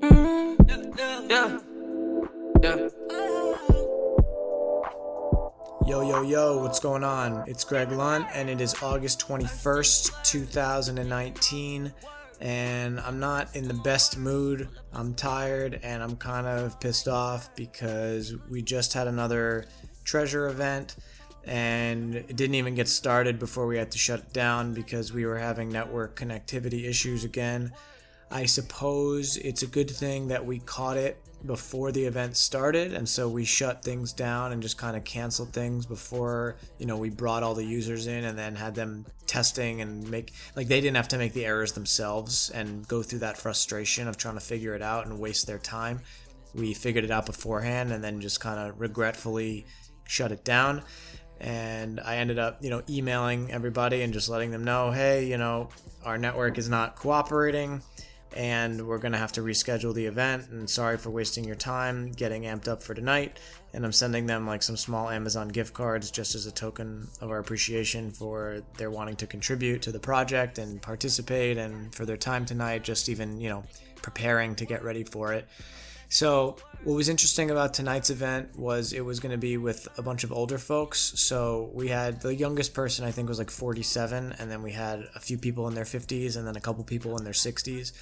Mm-hmm. Yeah. Yo, yo, yo, what's going on? It's Greg Lunt, and it is August 21st, 2019. And I'm not in the best mood. I'm tired and I'm kind of pissed off because we just had another treasure event and it didn't even get started before we had to shut down because we were having network connectivity issues again. I suppose it's a good thing that we caught it before the event started and so we shut things down and just kind of canceled things before you know we brought all the users in and then had them testing and make like they didn't have to make the errors themselves and go through that frustration of trying to figure it out and waste their time. We figured it out beforehand and then just kind of regretfully shut it down. And I ended up, you know, emailing everybody and just letting them know, hey, you know, our network is not cooperating and we're going to have to reschedule the event and sorry for wasting your time getting amped up for tonight. And i'm sending them like some small amazon gift cards just as a token of our appreciation for their wanting to contribute to the project and participate and for their time tonight just even you know preparing to get ready for it. So what was interesting about tonight's event was it was going to be with a bunch of older folks. So we had the youngest person i think was like 47 and then we had a few people in their 50s and then a couple people in their 60s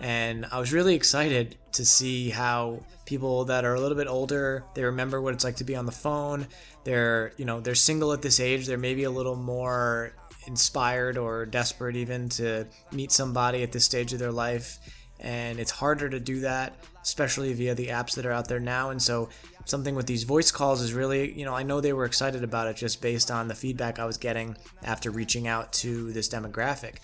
and I was really excited to see how people that are a little bit older they remember what it's like to be on the phone. They're you know they're single at this age. They're maybe a little more inspired or desperate even to meet somebody at this stage of their life. And it's harder to do that, especially via the apps that are out there now. And so, something with these voice calls is really, you know, I know they were excited about it just based on the feedback I was getting after reaching out to this demographic.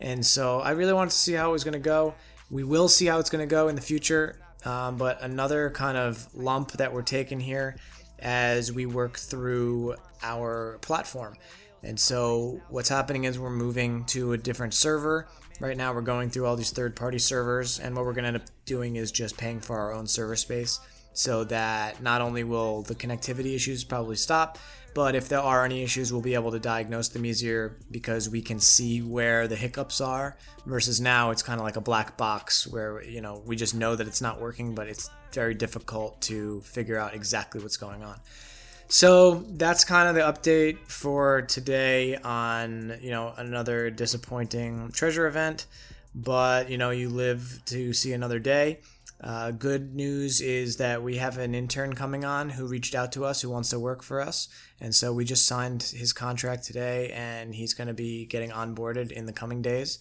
And so, I really wanted to see how it was going to go. We will see how it's going to go in the future, um, but another kind of lump that we're taking here as we work through our platform. And so, what's happening is we're moving to a different server. Right now, we're going through all these third party servers, and what we're going to end up doing is just paying for our own server space so that not only will the connectivity issues probably stop, but if there are any issues, we'll be able to diagnose them easier because we can see where the hiccups are. Versus now, it's kind of like a black box where you know we just know that it's not working, but it's very difficult to figure out exactly what's going on. So that's kind of the update for today on you know another disappointing treasure event, but you know you live to see another day. Uh, good news is that we have an intern coming on who reached out to us who wants to work for us. And so we just signed his contract today and he's going to be getting onboarded in the coming days.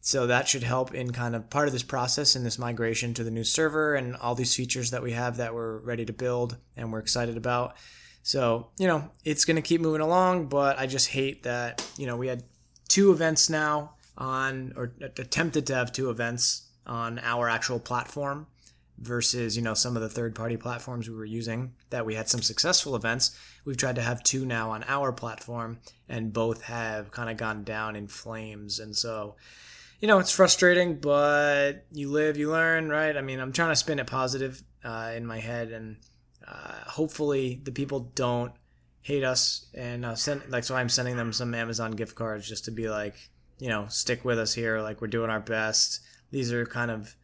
So that should help in kind of part of this process in this migration to the new server and all these features that we have that we're ready to build and we're excited about. So, you know, it's going to keep moving along, but I just hate that, you know, we had two events now on, or attempted to have two events on our actual platform versus you know some of the third party platforms we were using that we had some successful events. We've tried to have two now on our platform and both have kind of gone down in flames. And so you know it's frustrating but you live you learn right? I mean i'm trying to spin it positive uh, in my head and uh, hopefully the people don't hate us and uh, send like so i'm sending them some amazon gift cards just to be like you know stick with us here like we're doing our best. These are kind of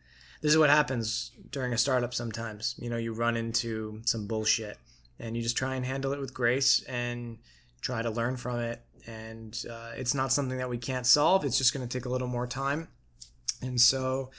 this is what happens during a startup sometimes. You know, you run into some bullshit and you just try and handle it with grace and try to learn from it. And uh, it's not something that we can't solve, it's just going to take a little more time. And so,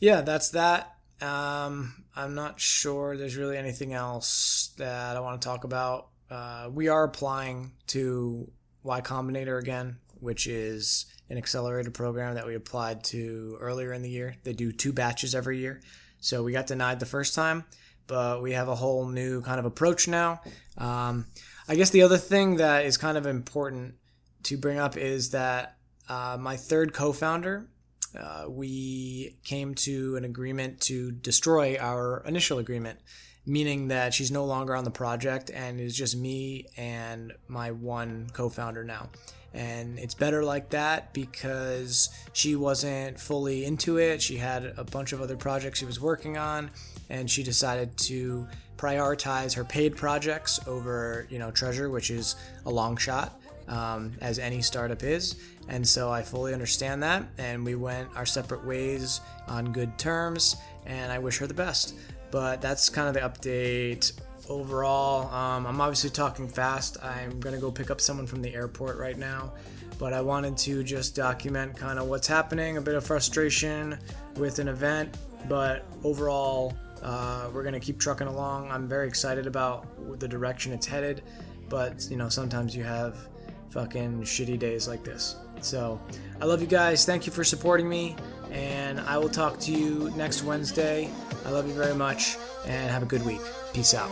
yeah, that's that. Um, I'm not sure there's really anything else that I want to talk about. Uh, we are applying to Y Combinator again, which is an accelerated program that we applied to earlier in the year. They do two batches every year. So we got denied the first time, but we have a whole new kind of approach now. Um, I guess the other thing that is kind of important to bring up is that uh, my third co founder, uh, we came to an agreement to destroy our initial agreement, meaning that she's no longer on the project and it's just me and my one co founder now and it's better like that because she wasn't fully into it. She had a bunch of other projects she was working on, and she decided to prioritize her paid projects over, you know, Treasure, which is a long shot. Um, as any startup is. And so I fully understand that. And we went our separate ways on good terms. And I wish her the best. But that's kind of the update overall. Um, I'm obviously talking fast. I'm going to go pick up someone from the airport right now. But I wanted to just document kind of what's happening, a bit of frustration with an event. But overall, uh, we're going to keep trucking along. I'm very excited about the direction it's headed. But, you know, sometimes you have fucking shitty days like this. So I love you guys. Thank you for supporting me. And I will talk to you next Wednesday. I love you very much and have a good week. Peace out.